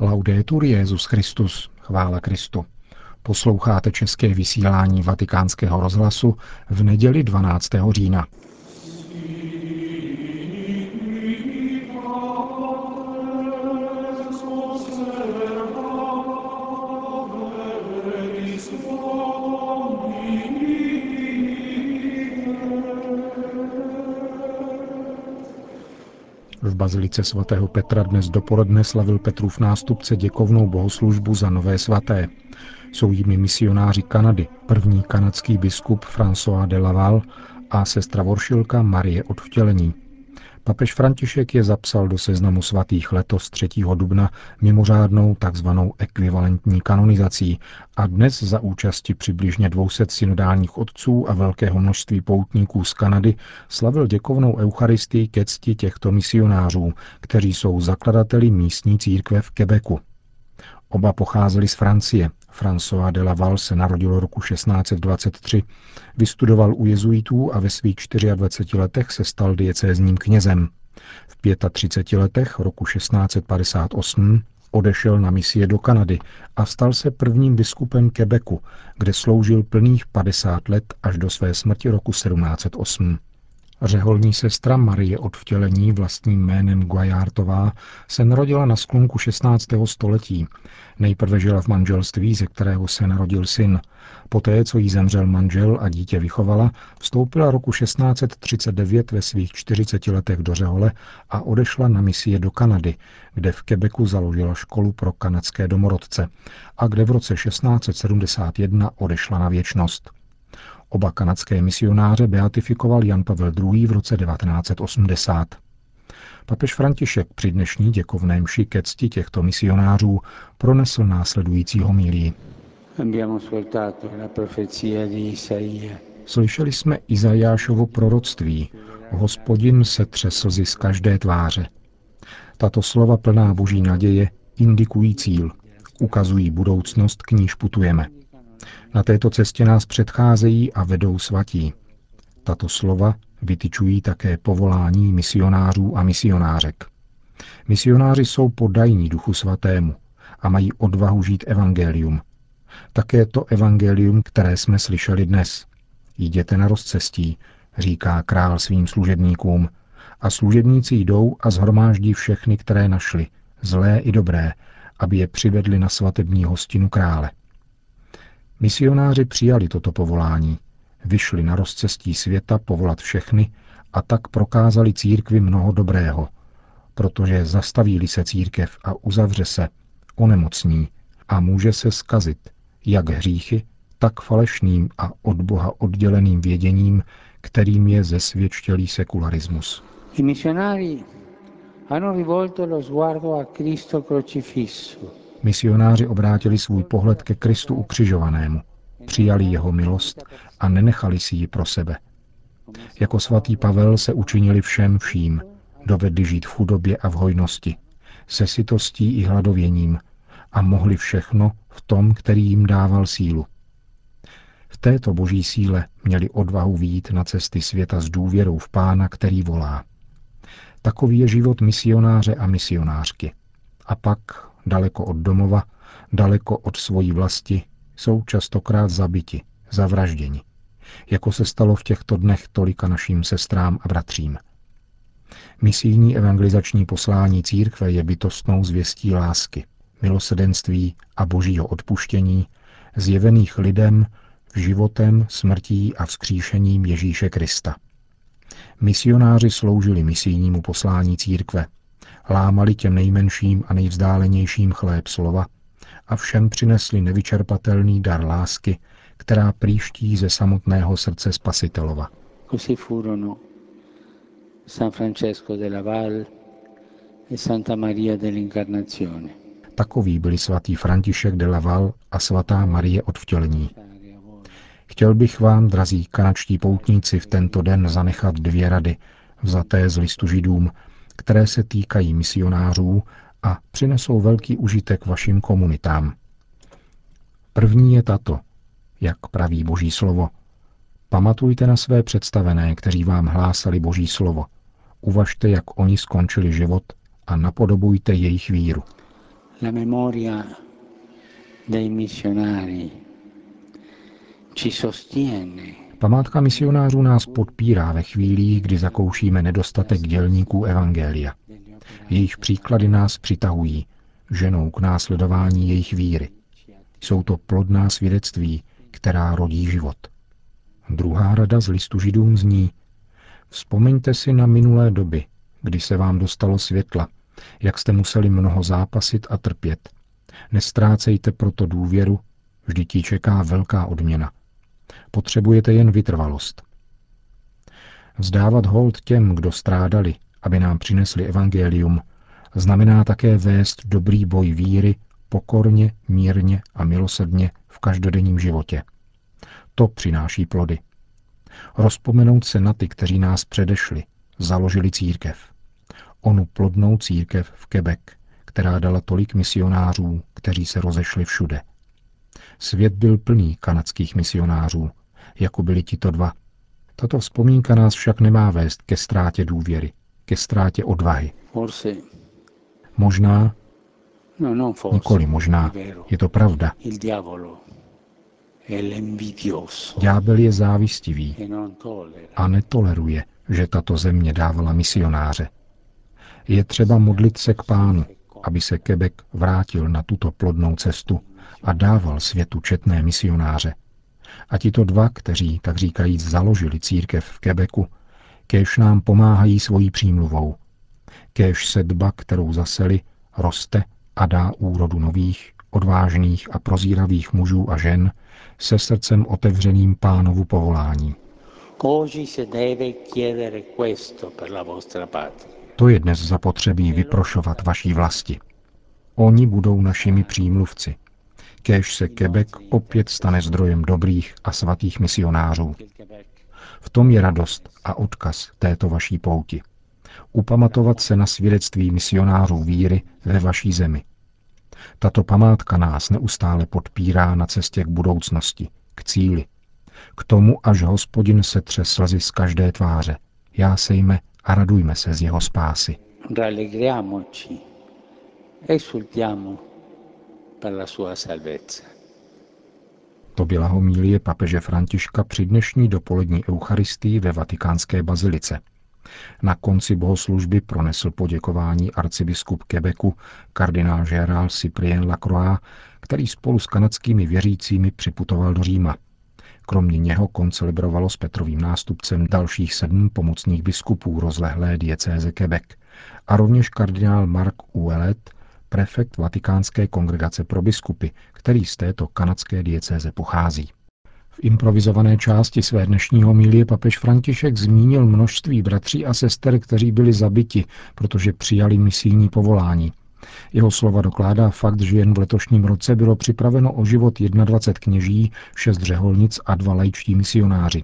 Laudetur Jezus Christus, chvála Kristu. Posloucháte české vysílání Vatikánského rozhlasu v neděli 12. října. V bazilice svatého Petra dnes dopoledne slavil Petrův nástupce děkovnou bohoslužbu za nové svaté. Jsou jimi misionáři Kanady, první kanadský biskup François de Laval a sestra Voršilka Marie od vtělení. Papež František je zapsal do seznamu svatých letos 3. dubna mimořádnou takzvanou ekvivalentní kanonizací a dnes za účasti přibližně 200 synodálních otců a velkého množství poutníků z Kanady slavil děkovnou eucharistii ke cti těchto misionářů, kteří jsou zakladateli místní církve v Quebecu. Oba pocházeli z Francie. François de Laval se narodil roku 1623, vystudoval u jezuitů a ve svých 24 letech se stal diecézním knězem. V 35 letech roku 1658 odešel na misie do Kanady a stal se prvním biskupem Quebecu, kde sloužil plných 50 let až do své smrti roku 1708. Řeholní sestra Marie od vtělení vlastním jménem Guajartová se narodila na sklonku 16. století. Nejprve žila v manželství, ze kterého se narodil syn. Poté, co jí zemřel manžel a dítě vychovala, vstoupila roku 1639 ve svých 40 letech do Řehole a odešla na misie do Kanady, kde v Quebecu založila školu pro kanadské domorodce a kde v roce 1671 odešla na věčnost. Oba kanadské misionáře beatifikoval Jan Pavel II. v roce 1980. Papež František při dnešní děkovné mši ke cti těchto misionářů pronesl následující homílii. Slyšeli jsme Izajášovo proroctví. Hospodin se slzy z každé tváře. Tato slova plná boží naděje indikují cíl, ukazují budoucnost, k níž putujeme. Na této cestě nás předcházejí a vedou svatí. Tato slova vytyčují také povolání misionářů a misionářek. Misionáři jsou podajní duchu svatému a mají odvahu žít evangelium. Také to evangelium, které jsme slyšeli dnes. Jděte na rozcestí, říká král svým služebníkům, a služebníci jdou a zhromáždí všechny, které našli, zlé i dobré, aby je přivedli na svatební hostinu krále. Misionáři přijali toto povolání, vyšli na rozcestí světa povolat všechny a tak prokázali církvi mnoho dobrého, protože zastaví se církev a uzavře se, onemocní a může se skazit, jak hříchy, tak falešným a od Boha odděleným věděním, kterým je zesvědčtělý sekularismus. I misionáři hanno rivolto lo sguardo a Cristo crocifisso Misionáři obrátili svůj pohled ke Kristu ukřižovanému, přijali jeho milost a nenechali si ji pro sebe. Jako svatý Pavel se učinili všem vším, dovedli žít v chudobě a v hojnosti, se sytostí i hladověním a mohli všechno v tom, který jim dával sílu. V této boží síle měli odvahu výjít na cesty světa s důvěrou v pána, který volá. Takový je život misionáře a misionářky. A pak daleko od domova, daleko od svojí vlasti, jsou častokrát zabiti, zavražděni, jako se stalo v těchto dnech tolika našim sestrám a bratřím. Misijní evangelizační poslání církve je bytostnou zvěstí lásky, milosedenství a božího odpuštění, zjevených lidem v životem, smrtí a vzkříšením Ježíše Krista. Misionáři sloužili misijnímu poslání církve, lámali těm nejmenším a nejvzdálenějším chléb slova a všem přinesli nevyčerpatelný dar lásky, která příští ze samotného srdce Spasitelova. Così furono San Francesco de Laval e Santa Maria dell'Incarnazione. Takový byli svatý František de Laval a svatá Marie od vtělení. Chtěl bych vám, drazí kanačtí poutníci, v tento den zanechat dvě rady, vzaté z listu židům, které se týkají misionářů a přinesou velký užitek vašim komunitám. První je tato, jak praví Boží slovo. Pamatujte na své představené, kteří vám hlásali Boží slovo. Uvažte, jak oni skončili život a napodobujte jejich víru. La memoria dei missionari ci sostiene Památka misionářů nás podpírá ve chvílích, kdy zakoušíme nedostatek dělníků Evangelia. Jejich příklady nás přitahují, ženou k následování jejich víry. Jsou to plodná svědectví, která rodí život. Druhá rada z listu židům zní Vzpomeňte si na minulé doby, kdy se vám dostalo světla, jak jste museli mnoho zápasit a trpět. Nestrácejte proto důvěru, vždyť ti čeká velká odměna. Potřebujete jen vytrvalost. Vzdávat hold těm, kdo strádali, aby nám přinesli evangelium, znamená také vést dobrý boj víry pokorně, mírně a milosrdně v každodenním životě. To přináší plody. Rozpomenout se na ty, kteří nás předešli, založili církev. Onu plodnou církev v Quebec, která dala tolik misionářů, kteří se rozešli všude. Svět byl plný kanadských misionářů, jako byli tito dva. Tato vzpomínka nás však nemá vést ke ztrátě důvěry, ke ztrátě odvahy. Možná, nikoli možná, je to pravda. Ďábel je závistivý a netoleruje, že tato země dávala misionáře. Je třeba modlit se k pánu, aby se Quebec vrátil na tuto plodnou cestu a dával světu četné misionáře. A tito dva, kteří, tak říkajíc, založili církev v Quebecu, kéž nám pomáhají svojí přímluvou. Kéž sedba, kterou zaseli, roste a dá úrodu nových, odvážných a prozíravých mužů a žen se srdcem otevřeným pánovu povolání. To je dnes zapotřebí vyprošovat vaší vlasti. Oni budou našimi přímluvci. Kéž se Quebec opět stane zdrojem dobrých a svatých misionářů. V tom je radost a odkaz této vaší pouti. Upamatovat se na svědectví misionářů víry ve vaší zemi. Tato památka nás neustále podpírá na cestě k budoucnosti, k cíli. K tomu, až hospodin se tře slzy z každé tváře. Já sejme a radujme se z jeho spásy. To byla homílie papeže Františka při dnešní dopolední eucharistii ve vatikánské bazilice. Na konci bohoslužby pronesl poděkování arcibiskup Quebecu kardinál Gérald Cyprien Lacroix, který spolu s kanadskými věřícími připutoval do Říma. Kromě něho koncelebrovalo s Petrovým nástupcem dalších sedm pomocných biskupů rozlehlé diecéze Quebec a rovněž kardinál Mark Ouellet, prefekt Vatikánské kongregace pro biskupy, který z této kanadské diecéze pochází. V improvizované části své dnešního mílie papež František zmínil množství bratří a sester, kteří byli zabiti, protože přijali misijní povolání. Jeho slova dokládá fakt, že jen v letošním roce bylo připraveno o život 21 kněží, 6 řeholnic a dva laičtí misionáři.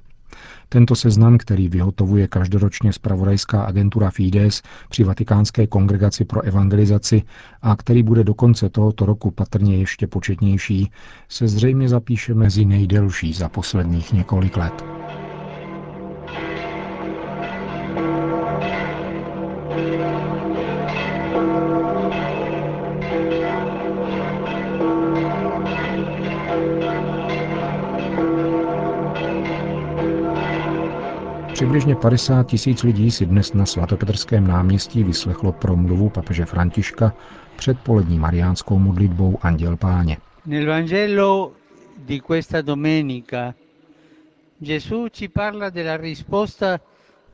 Tento seznam, který vyhotovuje každoročně zpravodajská agentura Fides při Vatikánské kongregaci pro evangelizaci a který bude do konce tohoto roku patrně ještě početnější, se zřejmě zapíše mezi nejdelší za posledních několik let. Přibližně 50 tisíc lidí si dnes na svatopetrském náměstí vyslechlo promluvu papeže Františka před polední mariánskou modlitbou Anděl Páně. Nel Vangelo di questa domenica Gesù ci parla della risposta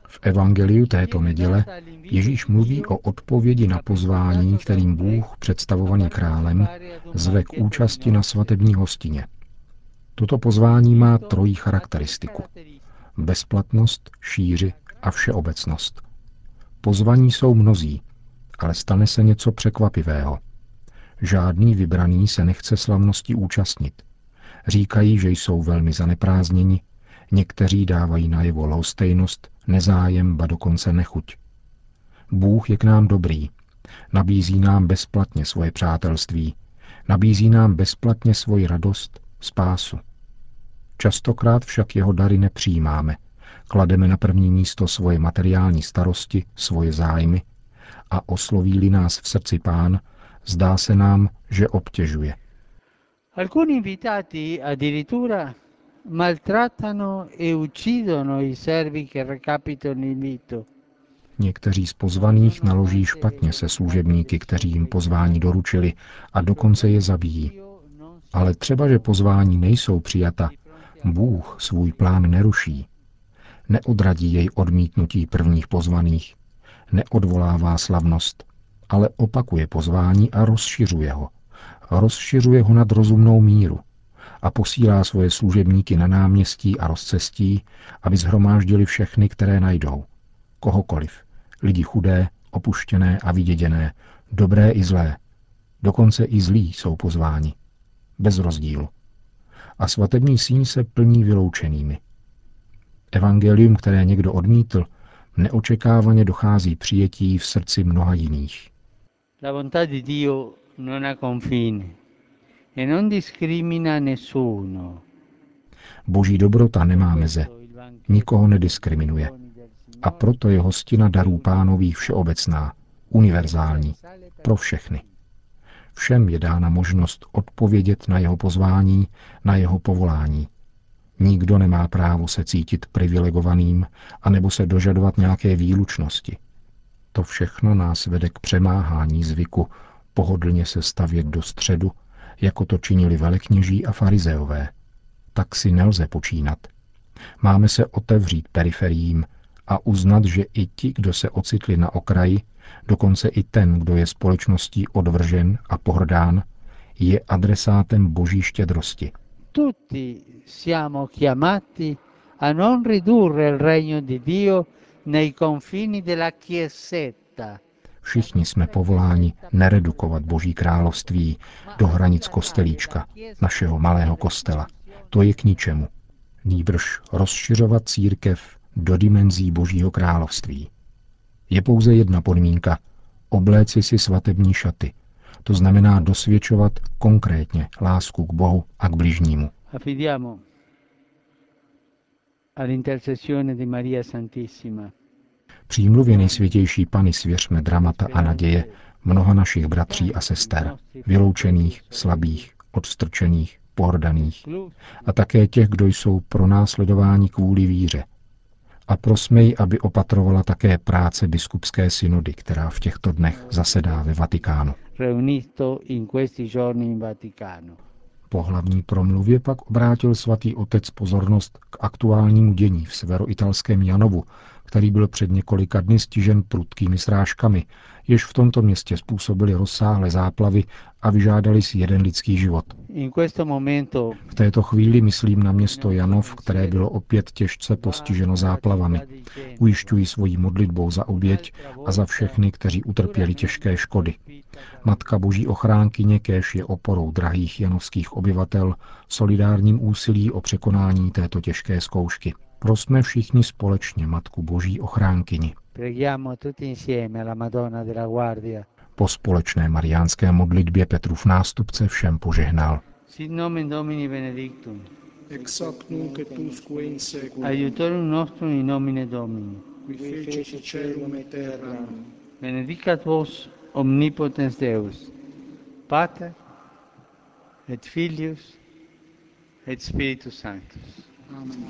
v evangeliu této neděle Ježíš mluví o odpovědi na pozvání, kterým Bůh, představovaný králem, zve k účasti na svatební hostině. Toto pozvání má trojí charakteristiku bezplatnost, šíři a všeobecnost. Pozvaní jsou mnozí, ale stane se něco překvapivého. Žádný vybraný se nechce slavnosti účastnit. Říkají, že jsou velmi zaneprázdněni, někteří dávají najevo lhostejnost, nezájem, ba dokonce nechuť. Bůh je k nám dobrý, nabízí nám bezplatně svoje přátelství, nabízí nám bezplatně svoji radost, spásu. Častokrát však jeho dary nepřijímáme. Klademe na první místo svoje materiální starosti, svoje zájmy a osloví-li nás v srdci pán, Zdá se nám, že obtěžuje. Alcuni invitati addirittura maltrattano e uccidono i servi che recapitano. Někteří z pozvaných naloží špatně se služebníky, kteří jim pozvání doručili a dokonce je zabijí. Ale třeba, že pozvání nejsou přijata, Bůh svůj plán neruší. Neodradí jej odmítnutí prvních pozvaných, neodvolává slavnost, ale opakuje pozvání a rozšiřuje ho. Rozšiřuje ho nad rozumnou míru a posílá svoje služebníky na náměstí a rozcestí, aby zhromáždili všechny, které najdou. Kohokoliv. Lidi chudé, opuštěné a vyděděné, dobré i zlé. Dokonce i zlí jsou pozváni. Bez rozdílu. A svatební síň se plní vyloučenými. Evangelium, které někdo odmítl, neočekávaně dochází přijetí v srdci mnoha jiných. La bontà di Dio non ha confini e non discrimina nessuno. Boží dobrota nemá meze, nikoho nediskriminuje. A proto je hostina darů pánových všeobecná, univerzální, pro všechny. Všem je dána možnost odpovědět na jeho pozvání, na jeho povolání. Nikdo nemá právo se cítit privilegovaným anebo se dožadovat nějaké výlučnosti. To všechno nás vede k přemáhání zvyku pohodlně se stavět do středu, jako to činili velekněží a farizeové. Tak si nelze počínat. Máme se otevřít periferiím a uznat, že i ti, kdo se ocitli na okraji, dokonce i ten, kdo je společností odvržen a pohrdán, je adresátem boží štědrosti. Tutti siamo chiamati a non ridurre il regno di Dio nei confini della chiesetta. Všichni jsme povoláni neredukovat Boží království do hranic kostelíčka, našeho malého kostela. To je k ničemu. Nýbrž rozšiřovat církev do dimenzí Božího království. Je pouze jedna podmínka. Obléci si svatební šaty. To znamená dosvědčovat konkrétně lásku k Bohu a k bližnímu. Affidiamo all'intercessione di Maria Santissima Přímluvě nejsvětější Pany svěřme dramata a naděje mnoha našich bratří a sester, vyloučených, slabých, odstrčených, pohrdaných a také těch, kdo jsou pro následování kvůli víře. A prosmej, aby opatrovala také práce biskupské synody, která v těchto dnech zasedá ve Vatikánu. Po hlavní promluvě pak obrátil svatý otec pozornost k aktuálnímu dění v severoitalském Janovu, který byl před několika dny stižen prudkými srážkami, jež v tomto městě způsobili rozsáhlé záplavy a vyžádali si jeden lidský život. V této chvíli myslím na město Janov, které bylo opět těžce postiženo záplavami. Ujišťuji svojí modlitbou za oběť a za všechny, kteří utrpěli těžké škody. Matka Boží ochránkyně kéž je oporou drahých janovských obyvatel v solidárním úsilí o překonání této těžké zkoušky. Prosme všichni společně Matku Boží ochránkyni. Preghiamo tutti insieme alla Madonna della Guardia. Po společné mariánské modlitbě Petrův nástupce všem požehnal. Sit nomen Domini benedictum. ex hoc nunc et usque in seculum, Aiutorium nostrum in nomine Domini. qui fecit celum et terram, Benedicat vos omnipotens Deus, Pater et Filius et Spiritus Sanctus. Amen.